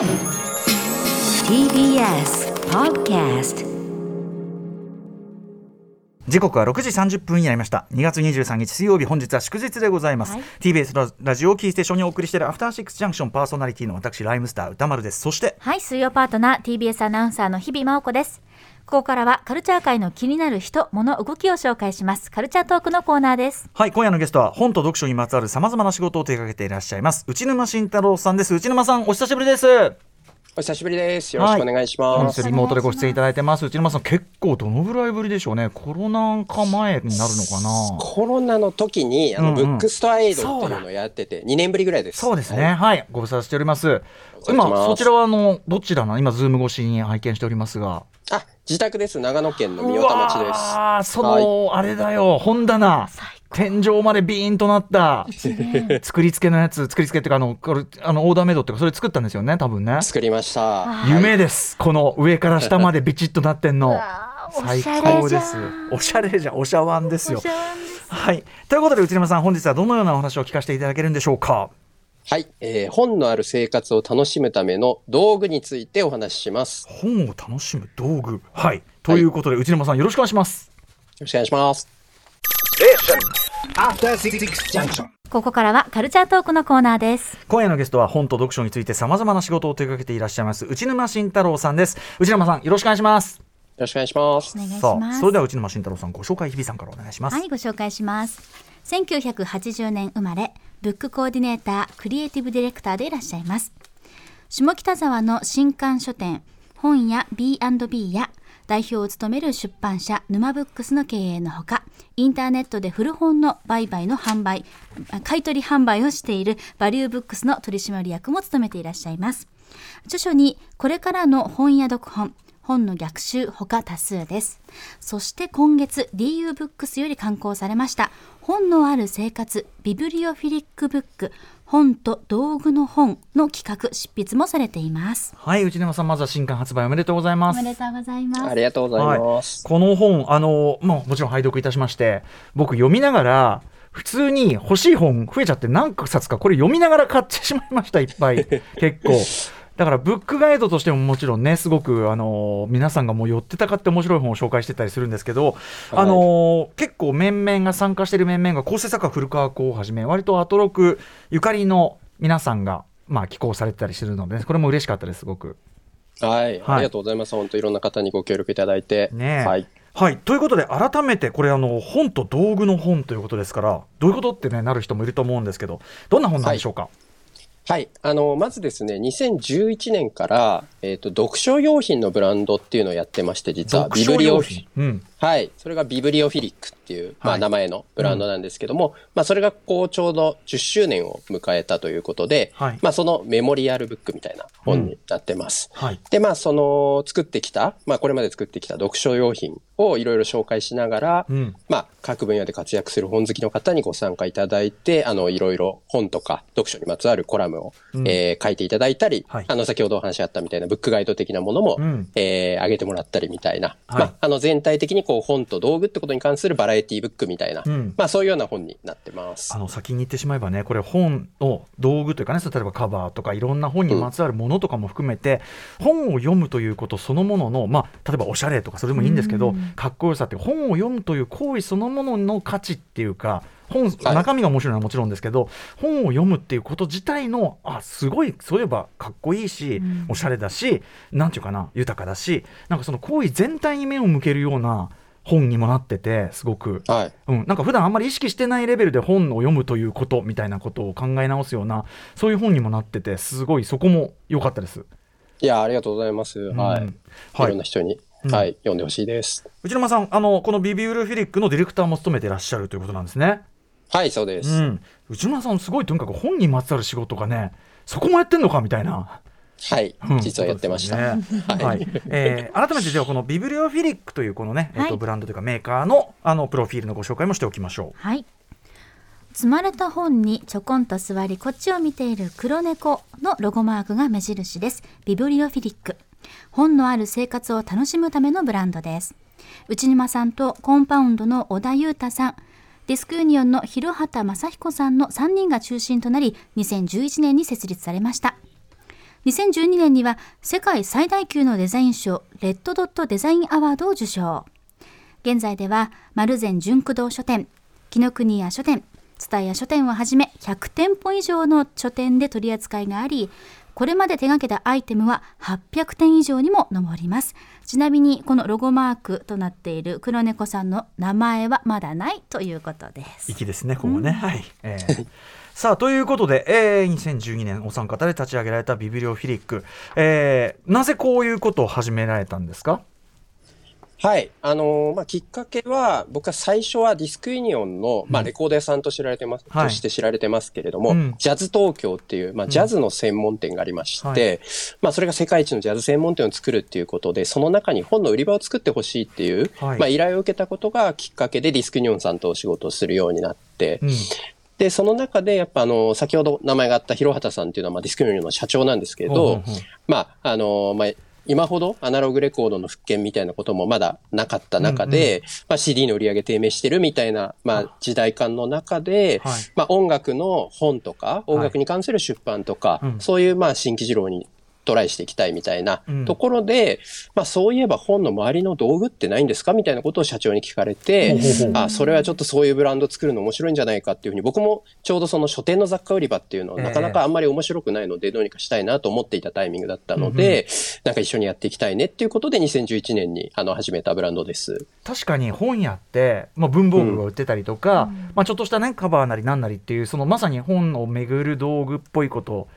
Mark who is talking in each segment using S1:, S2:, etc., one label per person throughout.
S1: TBS Podcast
S2: 時刻は6時30分になりました。2月23日水曜日本日は祝日でございます、
S3: はい。
S2: TBS ララジオをキーステーションにお送りしているアフターシックスジャンクションパーソナリティの私ライムスター歌丸です。そして
S3: はい、水曜パートナー TBS アナウンサーの日々真央子です。ここからはカルチャー界の気になる人、物、動きを紹介します。カルチャートークのコーナーです。
S2: はい今夜のゲストは本と読書にまつわるさまざまな仕事を手掛けていらっしゃいます内沼慎太郎さんです内沼さんお久しぶりです
S4: お久しぶりです。よろしくお願いします。
S2: 本日リモートでご出演いただいてます内沼さん結構どのぐらいぶりでしょうねコロナ禍前になるのかな
S4: コロナの時に、あの、
S2: うんうん
S4: Bookstore AID っていうのをやってて、2年ぶりぐらいです。
S2: そうですね。
S4: はい
S2: はい、ご無沙汰しております。今、そちらはあのどちらな、今 Zoom 越しに拝見しておりますが。
S4: あ、自宅です。長野県の御代田町です。
S2: ああ、その、あれだよ、本棚。天井までビーンとなった。作り付けのやつ、作り付けっていうか、あの、これ、あの、オーダーメイドっていうか、それ作ったんですよね、多分ね。
S4: 作りました。
S2: 夢です。この上から下までビチッとなってんの。最
S3: おしゃれじゃ
S2: 高です
S3: ん。
S2: おしゃれじゃん、おしゃわんですよはい。ということで、内沼さん、本日はどのようなお話を聞かせていただけるんでしょうか。
S4: はい、えー本のある生活を楽しむための道具についてお話しします。よ
S2: 本を楽しむ道具。はい。ということで、内沼さん、よろしくお願いします。
S4: ろしくお願いします。
S1: After Six Junction
S3: ここからはカルチャートークのコーナーです。
S2: 今夜のゲストは本と読書についてさまざまな仕事を手掛けていらっしゃいます内沼慎太郎さんです内沼さんよろしくお願いします
S4: よろしくお願いします
S3: お。願いし
S2: さ
S3: ます。
S2: あそれでは内沼慎太郎さんご紹介日比さんからお願いします、
S3: はい、ご紹介します。1980年生まれ、ブックコーディネーター、クリエイティブディレクターでいらっしゃいます。下北沢の新刊書店、本屋 B&B や代表を務める出版社沼ブックスの経営のほか、インターネットで古本の売買の販売、買取販売をしているバリューブックスの取締役も務めていらっしゃいます。著書にこれからの本屋読本、本の逆襲他多数です。そして今月 DU ブックスより刊行されました本のある生活ビブリオフィリックブック本と道具の本の企画執筆もされています。
S2: はい内沼さんまずは新刊発売おめでとうございます
S3: おめでとうございます。
S4: ありがとうございます。
S2: この本あのもうもちろん拝読いたしまして僕読みながら普通に欲しい本増えちゃって何冊かこれ読みながら買ってしまいましたいっぱい 結構だからブックガイドとしてももちろんねすごくあの皆さんがもう寄ってたかって面白い本を紹介してたりするんですけど、あの結構面々が参加してる面々が構成作家古川光をはじめ割とアトロクゆかりの皆さんがまあ寄稿されてたりするので、これも嬉しかったですすごく。
S4: はい、
S2: はい
S4: ありがとうございます。本当いろんな方にご協力いただいて。
S2: ねえ
S4: はい。
S2: はい、ということで改めてこれあの本と道具の本ということですからどういうことってねなる人もいると思うんですけどどんな本なんでしょうか、
S4: はい。あの、まずですね、2011年から、えっ、と、読書用品のブランドっていうのをやってまして、実は、
S2: 読書用品、うん、
S4: はい。それがビブリオフィリックっていう、まあ、
S2: はい
S4: 名前のブランドなんですけども、まあ、それがこう、ちょうど10周年を迎えたということで、
S2: はい。
S4: まあ、そのメモリアルブックみたいな本になってます。
S2: はい。
S4: で、まあ、その、作ってきた、まあ、これまで作ってきた読書用品をいろいろ紹介しながら、
S2: うん。
S4: まあ、各分野で活躍する本好きの方にご参加いただいて、あの、いろいろ本とか読書にまつわるコラムを、
S2: うん。
S4: えー書いていただいたり、
S2: はい。
S4: あの、先ほどお話あったみたいなブックガイド的なものも、
S2: うん。
S4: えー上げてもらったりみたいな、
S2: はい。
S4: まあ、あの、全体的にこう、本と道具ってことに関するバラエティブックみたいな、
S2: うん。
S4: まあ、そういうような本になってます。
S2: あ。の先に言ってしまえばねこれ本の道具というかね例えばカバーとかいろんな本にまつわるものとかも含めて、本を読むということそのものの、まあ、例えばおしゃれとかそれでもいいんですけど、かっこよさって本を読むという行為そのものの価値っていうか本、
S4: はい。
S2: 中身が面白いのはもちろんですけど本を読むっていうこと自体のあすごいそういえばかっこいいし、
S3: うん。
S2: おしゃれだしなんていうかな豊かだしなんかその行為全体に目を向けるような本にもなっててすごく。
S4: はい。
S2: うん、なんか普段あんまり意識してないレベルで本を読むということみたいなことを考え直すようなそういう本にもなっててすごいそこも良かったです。
S4: いや、ありがとうございます。はい。
S2: うん
S4: い
S2: はい
S4: ろんな人に、
S2: うん
S4: はい、読んでほしいです。
S2: 内沼さんあのこのビビュールフィリックのディレクターも務めてらっしゃるということなんですね。
S4: はい、そうです。
S2: うん、内沼さんすごいとにかく本にまつわる仕事がねそこもやってんのかみたいな。
S4: はい
S2: うん、
S4: 実はやってました。
S2: ねはいえー改めてではこのビブリオフィリックというこのね、えっと
S3: はい
S2: ブランドというかメーカーのあのプロフィールのご紹介もしておきましょ
S3: はい。積まれた本にちょこんと座りこっちを見ている黒猫のロゴマークが目印です。ビブリオフィリック。本のある生活を楽しむためのブランドです。内沼さんとコンパウンドの小田裕太さん、ディスクユニオンの広畑正彦さんの3人が中心となり、2011年に設立されました。2012年には世界最大級のデザイン賞レッドドットデザインアワードを受賞。現在では丸善純駆動書店紀ノ国屋書店蔦屋書店をはじめ100店舗以上の書店で取り扱いがありこれまで手掛けたアイテムは800点以上にも上ります。ちなみにこのロゴマークとなっている黒猫さんの名前はまだないということです。
S2: 粋ですねここね、はい、えーさあということで、えー、2012年お三方で立ち上げられたビビリオフィリック、えー、なぜこういうことを始められたんですか？
S4: はい。あのーまあ、きっかけは、僕は最初はディスクユニオンの、まあ、レコード屋さんと知られてます、
S2: はい。
S4: として知られてますけれども、
S2: うん。
S4: ジャズ東京っていう、まあ、ジャズの専門店がありまして、
S2: はい。
S4: まあ、それが世界一のジャズ専門店を作るっていうことで、その中に本の売り場を作ってほしいっていう、
S2: はい。
S4: まあ、依頼を受けたことがきっかけでディスクユニオンさんとお仕事をするようになって、
S2: うん
S4: で、その中で、やっぱあの、先ほど名前があった広畑さんっていうのは、まあ、ディスクユニオンの社長なんですけれど、
S2: ほうほうほう。
S4: まあ、あの、まあ、今ほどアナログレコードの復権みたいなこともまだなかった中で、まあ、CD の売り上げ低迷してるみたいな、まあ、時代感の中で、
S2: はい。
S4: まあ、音楽の本とか、音楽に関する出版とか、
S2: うん。
S4: そういうまあ新規事業にトライしていきたいみたいな
S2: うん。
S4: ところで、まあそういえば本の周りの道具ってないんですかみたいなことを社長に聞かれてあ、それはちょっとそういうブランド作るの面白いんじゃないかっていうふうに、僕もちょうどその書店の雑貨売り場っていうのは
S2: ええ。
S4: なかなかあんまり面白くないので、どうにかしたいなと思っていたタイミングだったので、なんか一緒にやっていきたいねっていうことで2011年にあの始めたブランドです。
S2: 確かに本屋って、まあ、文房具が売ってたりとか、まあ、ちょっとしたねカバーなりなんなりっていうそのまさに本を巡る道具っぽいことを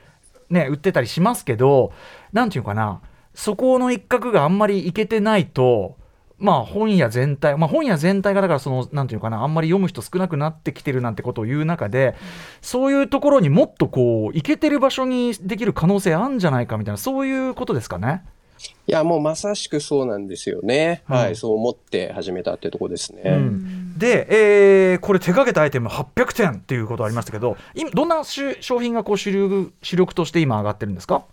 S2: ね売ってたりしますけどなんていうかなそこの一角があんまりいけてないとまあ本屋全体、まあ、本屋全体がだからそのなんていうかなあんまり読む人少なくなってきてるなんてことを言う中で、そういうところにもっとこういけてる場所にできる可能性あるんじゃないかみたいなそういうことですかね。
S4: いや、もうまさしくそうなんですよね。
S2: うん
S4: はい、そう思って始めたっていうところですね。
S2: うんで、えーこれ手掛けたアイテム800点っていうことありましたけど今どんなし商品がこう主流主力として今上がってるんですか？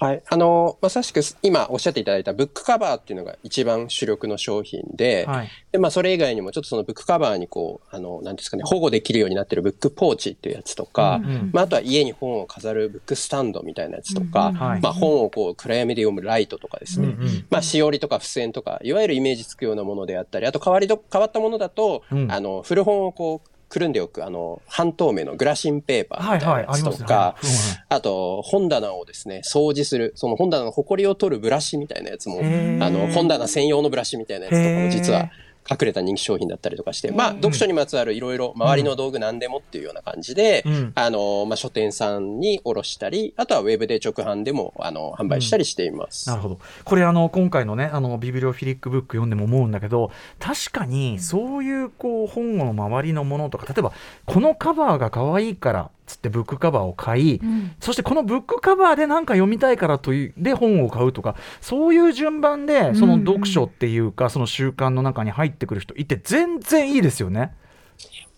S4: はい。あの、まさしく今おっしゃっていただいたブックカバーっていうのが一番主力の商品で、
S2: はい。
S4: で、まあそれ以外にもちょっとそのブックカバーにこう、あの、なんですかね、保護できるようになってるブックポーチっていうやつとか、
S2: うんうん。
S4: まああとは家に本を飾るブックスタンドみたいなやつとか、
S3: うん。
S2: はい。
S4: まあ本をこう暗闇で読むライトとかですね、
S2: うんうん
S4: まあ、しおりとか付箋とか、いわゆるイメージつくようなものであったり、あと変わりど、変わったものだと、
S2: うん。
S4: あの、古本をこう、くるんでおく、あの、半透明のグラシンペーパーみたいなやつとか、
S2: はいうん
S4: あと、本棚をですね、掃除する、その本棚の埃を取るブラシみたいなやつも、あの、本棚専用のブラシみたいなやつとかも実は隠れた人気商品だったりとかして、まあ、読書にまつわるいろいろ周りの道具何でもっていうような感じで、
S2: うん。
S4: あの、まあ、書店さんに卸したり、あとはウェブで直販でも、あの、販売したりしています。
S2: なるほど。これあの今回のねあのビビリオフィリックブック読んでも思うんだけど確かにそういうこう本の周りのものとか例えばこのカバーが可愛いからつってブックカバーを買い、
S3: うん
S2: そしてこのブックカバーで何か読みたいからというで本を買うとかそういう順番でその読書っていうか、その習慣の中に入ってくる人いて全然いいですよね。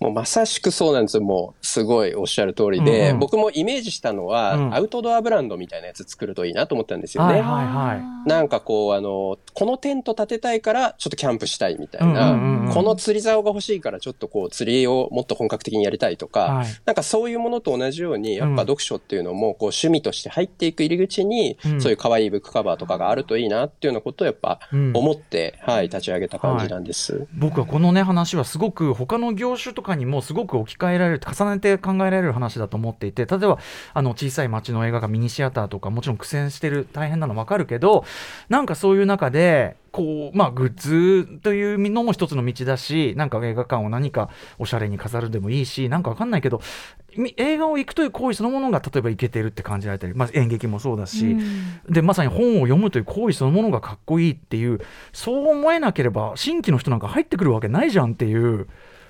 S4: もうまさしくそうなんですよ。もう、すごいおっしゃる通りで、
S2: うんうん
S4: 僕もイメージしたのは、
S2: うん
S4: アウトドアブランドみたいなやつ作るといいなと思ったんですよね。
S2: はいはいはい。
S4: なんかこう、あの、このテント建てたいから、ちょっとキャンプしたいみたいな、
S2: うんうんうんうん
S4: この釣り竿が欲しいから、ちょっとこう、釣りをもっと本格的にやりたいとか、
S2: はい
S4: なんかそういうものと同じように、やっ
S2: うん
S4: ぱ読書っていうのも、こう、趣味として入っていく入り口に、
S2: うん
S4: そういう可愛いブックカバーとかがあるといいなっていうようなことをやっぱ
S2: うん
S4: 思って、はい、立ち上げた感じなんです。
S2: 僕はこのね話はすごく他の業種とかにもすごく置き換えられる重ねて考えられる話だと思っていて例えばあの小さい町の映画がミニシアターとかもちろん苦戦してる大変なの分かるけどなんかそういう中でこうまあグッズというのも一つの道だしなんか映画館を何かおしゃれに飾るでもいいしなんか分かんないけどみ映画を行くという行為そのものが例えばいけてるって感じられたり、まあ、演劇もそうだし、でまさに本を読むという行為そのものがかっこいいっていうそう思えなければ新規の人なんか入ってくるわけないじゃんっていう、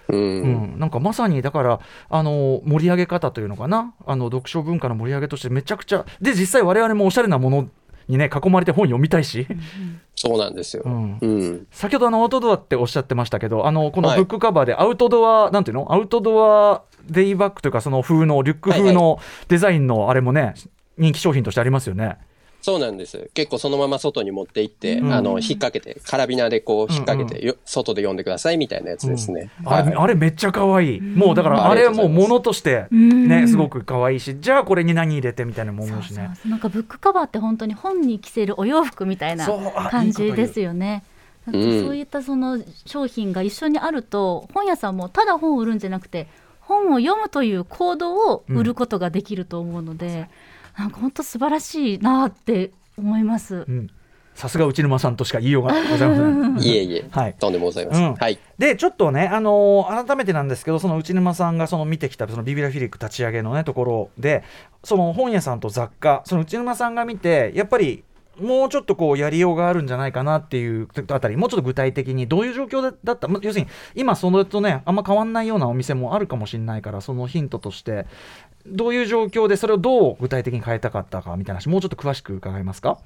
S4: うん。
S2: うん、なんかまさにだからあの盛り上げ方というのかな？あの読書文化の盛り上げとしてめちゃくちゃで実際我々もおしゃれなものにね囲まれて本読みたいし、
S4: そうなんですよ。
S2: うん
S4: うん。
S2: 先ほどあのアウトドアっておっしゃってましたけどあのこの
S4: はい
S2: ブックカバーでアウトドア、なんていうの？アウトドアデイバッグというかその風のリュック風のデザインのあれもね人気商品としてありますよね。
S4: そうなんです。結構そのまま外に持って行って、
S2: うん。
S4: あの、引っ掛けて、カラビナでこう引っ掛けて、よ外で読んでくださいみたいなやつですね。
S2: あれあれめっちゃ可愛い、もうだからあれはもうものとして
S3: うん。
S2: ねすごく可愛いしじゃあこれに何入れてみたいなのも思うし
S3: そうそう
S2: ね
S3: そう。なんかブックカバーって本当に本に着せるお洋服みたいな
S2: そう。あ
S3: 感じですよね。そういったその商品が一緒にあると本屋さんもただ本を売るんじゃなくて本を読むという行動を売ることができると思うので、なんか本当素晴らしいなって思います。
S2: うんさすが内沼さんとしか言いようがございません。
S4: いえいえ、
S2: はい
S4: とんでもございません。
S2: うん
S4: はい。
S2: でちょっとね、あのー改めてなんですけどその内沼さんがその見てきたそのビビラフィリック立ち上げのねところでその本屋さんと雑貨その内沼さんが見てやっぱりもうちょっとこうやりようがあるんじゃないかなっていうあたりもうちょっと具体的にどういう状況だだったま要するに今それとねあんま変わんないようなお店もあるかもしれないからそのヒントとしてどういう状況でそれをどう具体的に変えたかったかみたいな話もうちょっと詳しく伺えますか？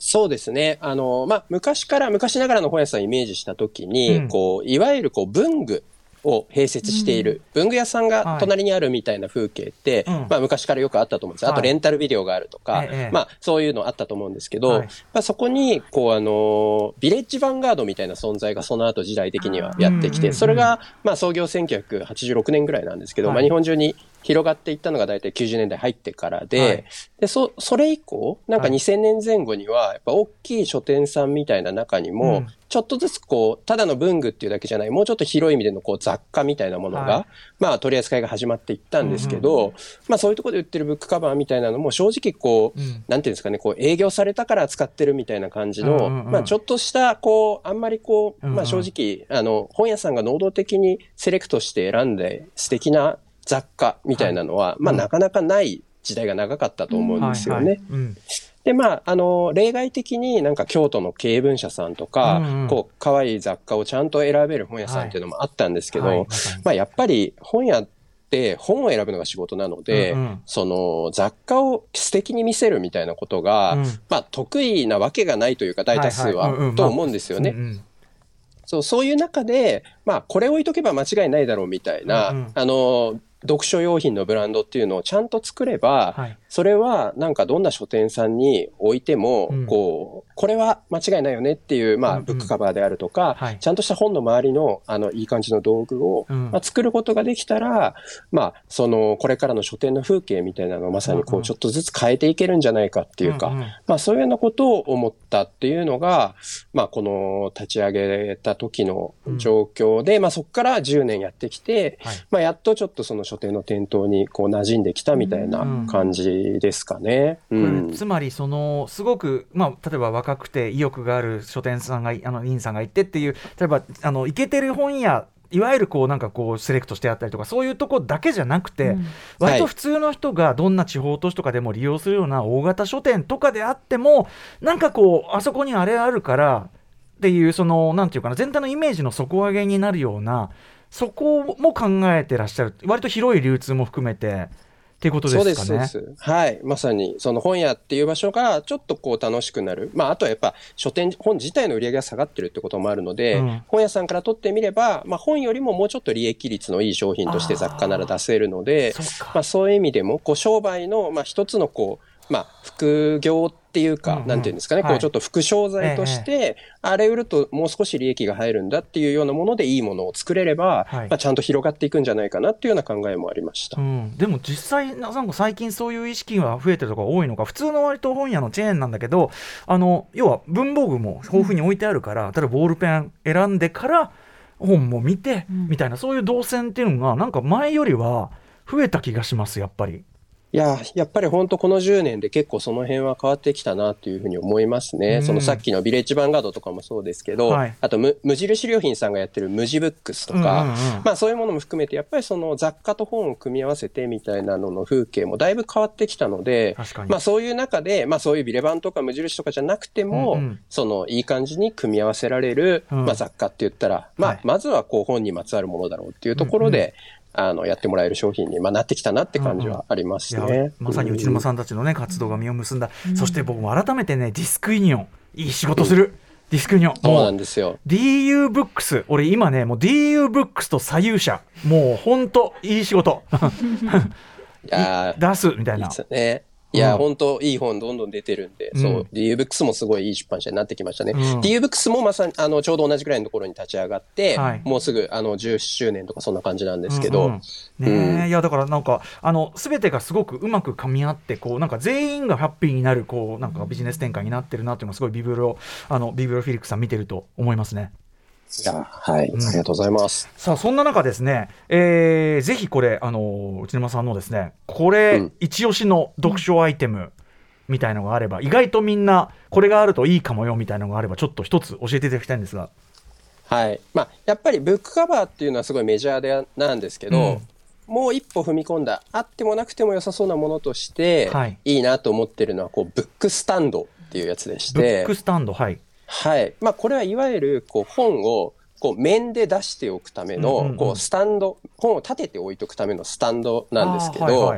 S4: そうですね。あの、まあ、昔から、昔ながらの本屋さんをイメージしたときに、
S2: うん
S4: こう、いわゆるこう、文具を併設している、文具屋さん
S2: はい。
S4: が隣にあるみたいな風景って、
S2: うん。
S4: まあ、昔からよくあったと思うんです。あと、
S2: はい。
S4: レンタルビデオがあるとか、
S2: ええ
S4: まあ、そういうのあったと思うんですけど、
S2: はい。
S4: まあ、そこに、こう、あの、ビレッジヴァンガードみたいな存在がその後時代的にはやってきて、それが、まあ、創業1986年ぐらいなんですけど、
S2: はい。
S4: まあ、日本中に広がっていったのが大体90年代入ってからで、
S2: はい。
S4: で、そ、それ以降、なんか
S2: はい。
S4: 2000年前後には、やっぱ大きい書店さんみたいな中にも、
S2: うん。
S4: ちょっとずつこう、ただの文具っていうだけじゃない、もうちょっと広い意味でのこう雑貨みたいなものが、
S2: はい。
S4: まあ取り扱いが始まっていったんですけど、まあそういうところで売ってるブックカバーみたいなのも正直こう、
S2: うん。
S4: なんていうんですかね、こう営業されたから使ってるみたいな感じの、
S2: うんうんうん。
S4: まあちょっとした、こう、あんまりこう、
S2: うんうん。
S4: まあ正直、あの、本屋さんが能動的にセレクトして選んで素敵な雑貨みたいなのは、まあ
S2: うん。
S4: なかなかない時代が長かったと思うんですよね。で、まあ、あの、例外的になんか京都の経文社さんとか、
S2: うんうん。
S4: こう、可愛い雑貨をちゃんと選べる本屋さんっていうのもあったんですけど、
S2: はい。まさに
S4: まあ、やっぱり本屋って本を選ぶのが仕事なので、
S2: うん。うん
S4: その雑貨を素敵に見せるみたいなことが、
S2: うん。
S4: まあ、得意なわけがないというか、大多数
S2: は
S4: と思うんですよね。そう、そういう中で、まあ、これ置いとけば間違いないだろうみたいな、
S2: うんうん。
S4: あの、読書用品のブランドっていうのをちゃんと作れば、
S2: はい。
S4: それはなんかどんな書店さんに置いても、
S2: うん。
S4: こう、これは間違いないよねっていう、まあ、ブックカバーであるとか、
S2: はい。
S4: ちゃんとした本の周りの、あの、いい感じの道具を、
S2: うん。
S4: まあ、作ることができたら、まあ、その、これからの書店の風景みたいなのをまさにこう、ちょっとずつ変えていけるんじゃないかっていうか、まあ、そういうようなことを思ったっていうのが、まあ、この立ち上げた時の状況で、まあ、そこから10年やってきて、
S2: はい。
S4: まあ、やっとちょっとその書店の店頭にこう馴染んできたみたいな感じですかね。うん。
S2: つまりそのすごく、まあ、例えば若くて意欲がある書店さんがいあの委員さんがいてっていう例えばあのイケてる本屋いわゆるこうなんかこうセレクトしてあったりとかそういうとこだけじゃなくて、
S3: うん
S2: 割と普通の人がどんな地方都市とかでも利用するような大型書店とかであってもなんかこうあそこにあれあるからっていうそのなんていうかな全体のイメージの底上げになるようなそこも考えてらっしゃる割と広い流通も含めてっていうことですかね。
S4: そうです、そうです。はい。まさに、その本屋っていう場所がちょっとこう楽しくなる。まあ、あとはやっぱ書店、本自体の売り上げが下がってるってこともあるので、
S2: うん
S4: 本屋さんから取ってみれば、まあ、本よりももうちょっと利益率のいい商品として雑貨なら出せるので、
S2: そっか
S4: まあ、そういう意味でも、こう、商売の、まあ、一つのこう、まあ、副業っていうか、
S2: うんうん。
S4: なんていうんですかね、
S2: はい。
S4: こう、ちょっと副商材として、あれ売るともう少し利益が入るんだっていうようなものでいいものを作れれば、
S2: はい。
S4: まあ、ちゃんと広がっていくんじゃないかなっていうような考えもありました。
S2: うん、でも実際なんか最近そういう意識が増えてるところが多いのか普通の割と本屋のチェーンなんだけどあの要は文房具も豊富に置いてあるから、例えばボールペン選んでから本も見て、
S3: うん。
S2: みたいなそういう動線っていうのがなんか前よりは増えた気がしますやっぱり。
S4: いや、やっぱり本当この10年で結構その辺は変わってきたなっていうふうに思いますね。
S2: うん。
S4: そのさっきのビレッジヴァンガードとかもそうですけど、
S2: はい。
S4: あと無無印良品さんがやってる無地ブックスとか、
S2: うんうんうん。
S4: まあそういうものも含めてやっぱりその雑貨と本を組み合わせてみたいなのの風景もだいぶ変わってきたので、まあそういう中で、まあそういうビレバンとか無印とかじゃなくても、
S2: うん。うん
S4: そのいい感じに組み合わせられる、
S2: うん。
S4: まあ雑貨って言ったら、まあ
S2: はい。
S4: まずはこう本にまつわるものだろうっていうところで、あの、やってもらえる商品に、まあ、なってきたなって感じはあります
S2: いや
S4: ね。
S2: まさに内沼さんたちのね活動が実を結んだ、そして僕も改めてねディスクユニオンいい仕事する、ディスクユニオン。
S4: そう
S2: も
S4: なんですよ。
S2: DU ブックス俺今ねもう DU BOOKS と左右社。もうほんといい仕事。
S4: いやー。
S2: 出すみたいな。
S4: いいですよね。いや、
S2: うん。
S4: 本当いい本どんどん出てるんで、
S2: うん。
S4: そう。DU ブックスもすごいいい出版社になってきましたね。
S2: うん。
S4: DU ブックスもまさに、あの、ちょうど同じくらいのところに立ち上がって、
S2: はい。
S4: もうすぐ、あの、10周年とかそんな感じなんですけど、
S2: うん。うん。ねえ、いやだからなんかあの全てがすごくうまく噛み合ってこうなんか全員がハッピーになるこうなんかビジネス展開になってるなっていうのがすごいビブロあのビブロフィリックさん見てると思いますね。
S4: いや、はい、
S2: うん
S4: ありがとうございます。
S2: さあそんな中ですね、えーぜひこれあの内沼さんのですねこれ、
S4: うん
S2: 一押しの読書アイテムみたいのがあれば意外とみんなこれがあるといいかもよみたいのがあればちょっと一つ教えていただきたいんですが。
S4: はい。まあ、やっぱりブックカバーっていうのはすごいメジャーでなんですけど、もう一歩踏み込んだ、あってもなくても良さそうなものとして、
S2: はい
S4: い、いなと思ってるのは、こう、ブックスタンドっていうやつでし
S2: ブッ
S4: て
S2: ク、スタンドはい。
S4: はい。まあ、これはいわゆる、こう、本を、こう、面で出しておくための、こう、スタンド、本を立てて置いとくためのスタンドなんですけど、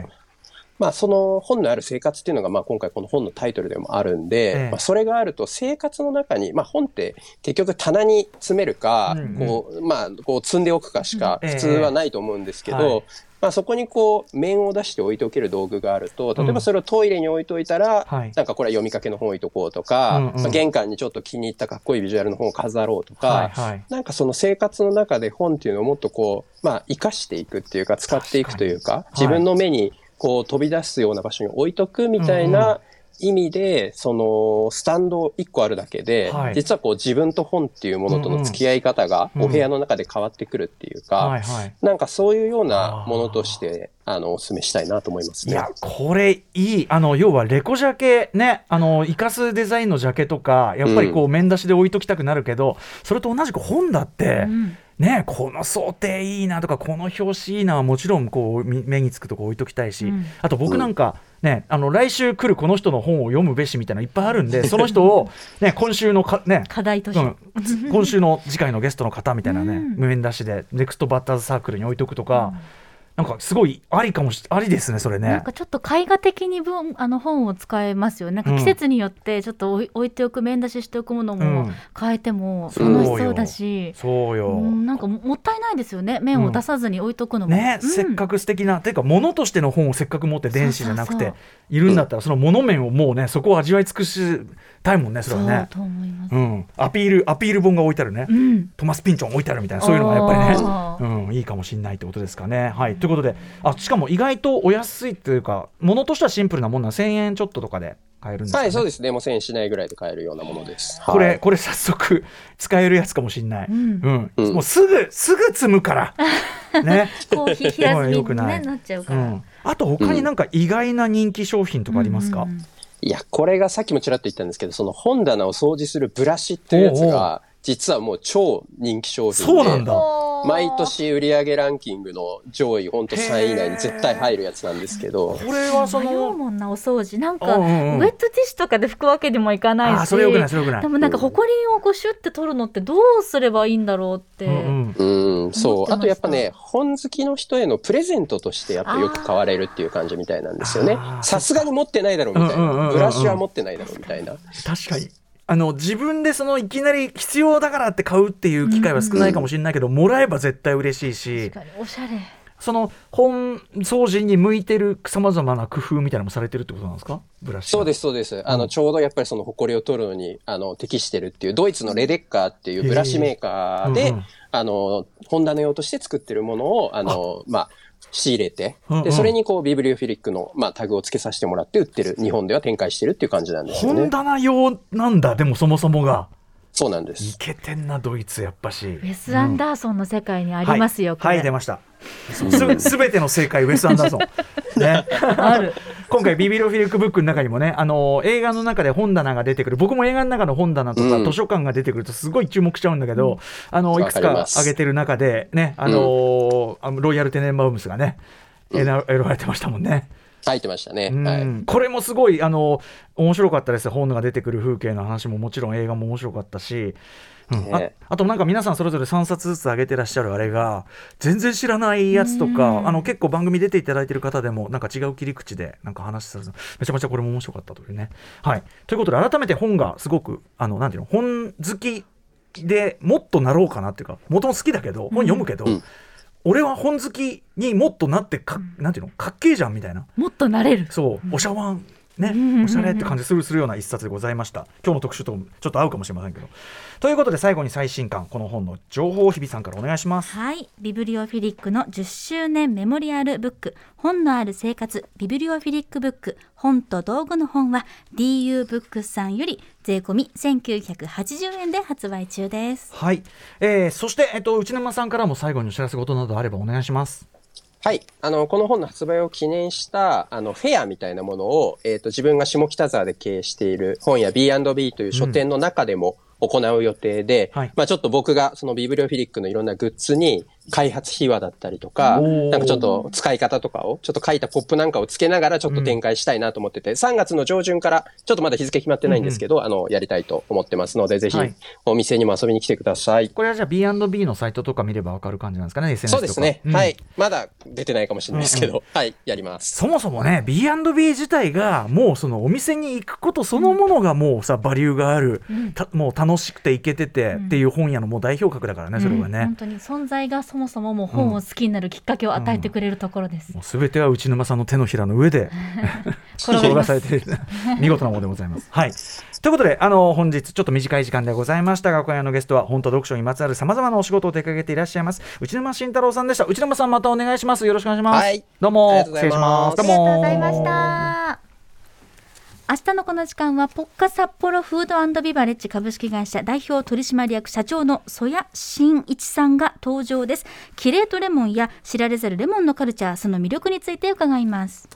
S4: まあ、その本のある生活っていうのが、まあ、今回この本のタイトルでもあるんで、
S2: ええ。
S4: まあ、それがあると生活の中に、まあ、本って結局棚に詰めるか、こう、まあ、こう積んでおくかしか普通はないと思うんですけど、
S2: はい
S4: まあ、そこにこう、面を出して置いておける道具があると、例えばそれをトイレに置いといたら、
S2: はい。
S4: なんかこれは読みかけの本置いとこうとか、
S2: うん。うん。
S4: まあ、玄関にちょっと気に入ったかっこいいビジュアルの本を飾ろうとか、
S2: はいはい。
S4: なんかその生活の中で本っていうのをもっとこう、まあ、活かしていくっていうか、使っていくというか、
S2: に。
S4: 自分の目にこう飛び出すような場所に置いとくみたい
S2: うんうん。
S4: な意味で、その、スタンド1個あるだけで、
S2: はい。
S4: 実はこう自分と本っていうものとの付き合い方が
S2: うんうん。
S4: お部屋の中で変わってくるっていうか、
S2: はいはい。
S4: なんかそういうようなものとして、あの、お勧めしたいなと思いますね。
S2: いやこれいい。あの要はレコジャケねあの生かすデザインのジャケとかやっぱりこう面出しで置いときたくなるけど、それと同じく本だって、
S3: うん。
S2: ねこの想定いいなとかこの表紙いいなはもちろんこうみ目につくとこ置いときたいし、
S3: うん。
S2: あと僕なんかねあの来週来るこの人の本を読むべしみたいなのいっぱいあるんで その人を、ね、今週のかね
S3: 課題として、
S2: うん、今週の次回のゲストの方みたいなね、
S3: うん。
S2: 面出しでネクストバッターズサークルに置いとくとか、なんかすごいありかもしありですねそれね。
S3: なんかちょっと絵画的に文あの本を使えますよね。なんか
S2: うん。
S3: 季節によってちょっと置いておく面出ししておくもの
S2: う
S3: も
S2: ん。
S3: 変えても楽しそうだし、
S2: そうよ、
S3: うんなんかももったいないですよね。面を出さずに置いとくのも。
S2: ね、
S3: うん。
S2: せっかく素敵な、ていうか物としての本をせっかく持って電子じゃなくているんだったらその物面をもうねそこを味わい尽くしたいもんねそれはね。
S3: そうと思います。
S2: うん、アピールアピール本が置いてあるね、
S3: うん。
S2: トマス・ピンチョン置いてあるみたいなそういうのがやっぱりね。うん、いいかもしれないってことですかね。はい、ということであしかも意外とお安いというか物としてはシンプルなもんな1000円ちょっととかで買えるんですか、ね。
S4: はい、そうですね。もう1000円しないぐらいで買えるようなものです。
S2: これ、
S4: はい。
S2: これ早速使えるやつかもしれない、
S3: う
S2: うん。ん
S4: うん。
S2: もうすぐすぐ積むから。ね。
S3: コーヒー平積
S2: くない
S3: にねなっちゃうから。
S2: うん、あと他になんか意外な人気商品とかありますか、
S3: うん。うんうん
S4: いや、これがさっきもちらっと言ったんですけど、その本棚を掃除するブラシっていうやつ
S2: おうお
S4: が、実はもう超人気商品で。
S2: そうなんだ
S4: 毎年売上ランキングの上位、ほんと3位以内に絶対入るやつなんですけど。
S2: これはそ
S3: 迷う
S2: の
S3: もんなお掃除なんか、
S2: うんうんうん
S3: ウェットティッシュとかで拭くわけにもいかないし
S2: あーそれよくないそれよくない
S3: でもなんかほこりをこうシュッて取るのってどうすればいいんだろうって、
S2: うんうん
S4: うん、そう。あとやっぱね、本好きの人へのプレゼントとしてやっぱよく買われるっていう感じみたいなんですよね。さすがに持ってないだろうみたいな。ブラシは持ってないだろうみたいな。
S2: 確かにあの自分でそのいきなり必要だからって買うっていう機会は少ないかもしれないけど、もらえば絶対嬉しいし
S3: 確かにおしゃれ。
S2: その本掃除に向いてるさまざまな工夫みたいなのもされてるってことなんですか？ブラシ
S4: そうですす、そうです。あの、ちょうどやっぱりその埃を取るのに、あの、適してるっていう、ドイツのレデッカーっていうブラシメーカーで
S2: うんうん、
S4: あの、本棚用として作ってるものを、あの、まあ、仕入れて
S2: うんうん、
S4: で、それにこう、ビブリオフィリックの、まあ、タグを付けさせてもらって売ってる、日本では展開してるっていう感じなんですよね。
S2: 本。棚用なんだでもそもそもが。
S4: そうなんです。
S2: い。けてんなドイツやっぱし。
S3: ウェス・アンダーソンの世界にありますよ、
S2: はい、
S3: これ。
S2: はい出ましたすすべての正解ウェス・アンダーソン。ね。
S3: ある。
S2: 今回ビビロフィリックブックの中にもねあの映画の中で本棚が出てくる。僕も映画の中の本棚とか
S4: うん。
S2: 図書館が出てくるとすごい注目しちゃうんだけど、あのいくつか挙げてる中でねあの、あのロイヤル・テネンバウムスがね選選ばれてましたもんね。
S4: 入ってましたね。
S2: うん。
S4: はい。
S2: これもすごいあの面白かったです。本が出てくる風景の話ももちろん映画も面白かったし、うん。
S4: ね。
S2: ああとなんか皆さんそれぞれ3冊ずつ上げてらっしゃるあれが全然知らないやつとか
S3: うん。
S2: あの結構番組出ていただいてる方でもなんか違う切り口でなんか話する。めちゃめちゃこれも面白かったというね。はい、ということで改めて本がすごくあのなんていうの本好きでもっとなろうかなっていうかもともと好きだけど本読むけど、
S4: うん。
S2: 俺は本好きにもっとなってか、なんていうのかっけえじゃんみたいな。
S3: もっとなれる。
S2: そう、お茶碗ね、おしゃれって感じするするような一冊でございました。今日の特集ともちょっと合うかもしれませんけど。ということで最後に最新刊この本の情報を日比さんからお願いします。
S3: はい。ビブリオフィリックの10周年メモリアルブック。本のある生活ビブリオフィリックブック。本と道具の本は DU ブックスさんより税込み1980円で発売中です。
S2: はい、えー、そして、えっと、内沼さんからも最後にお知らせ事などあればお願いします
S4: はい。あの、この本の発売を記念した、あの、フェアみたいなものを、えっ、と、自分が下北沢で経営している本屋 B&B という書店の中でも行う予定で、
S2: はい
S4: まあちょっと僕がそのビブリオフィリックのいろんなグッズに開発秘話だったりとか、なんかちょっと使い方とかを、ちょっと書いたポップなんかをつけながらちょっと展開したいなと思ってて、3月の上旬から、ちょっとまだ日付決まってないんですけど、あの、やりたいと思ってますので、ぜひ
S2: はい。
S4: お店にも遊びに来てください。
S2: これはじゃあ B&B のサイトとか見ればわかる感じなんですかね SNS とか。
S4: そうですね。
S2: ん。
S4: はい。まだ出てないかもしれないですけど、はい、やります。
S2: そもそもね B&B 自体がもうそのお店に行くことそのものがもうさバリューがある、たもう楽しくて行けててっていう本屋のもう代表格だからねそれはね。
S3: 本、当に存在がそもそももう本を好きになるきっかけを与えてくれるところです、
S2: もう全ては内沼さんの手のひらの上で
S3: 転が
S2: されている見事なものでございます。はい。ということであの本日ちょっと短い時間でございましたが今夜のゲストは本と読書にまつわるさまざまなお仕事を手掛けていらっしゃいます。内沼慎太郎さんでした。内沼さんまたお願いします。よろしくお願いします、
S4: はい。
S2: どうも。失礼します。
S3: ありがとうございまし
S2: どうも。
S3: た。明日のこの時間はポッカ札幌フードビバレッジ株式会社代表取締役社長の曽谷真一さんが登場です。キレートレモンや知られざるレモンのカルチャーその魅力について伺います。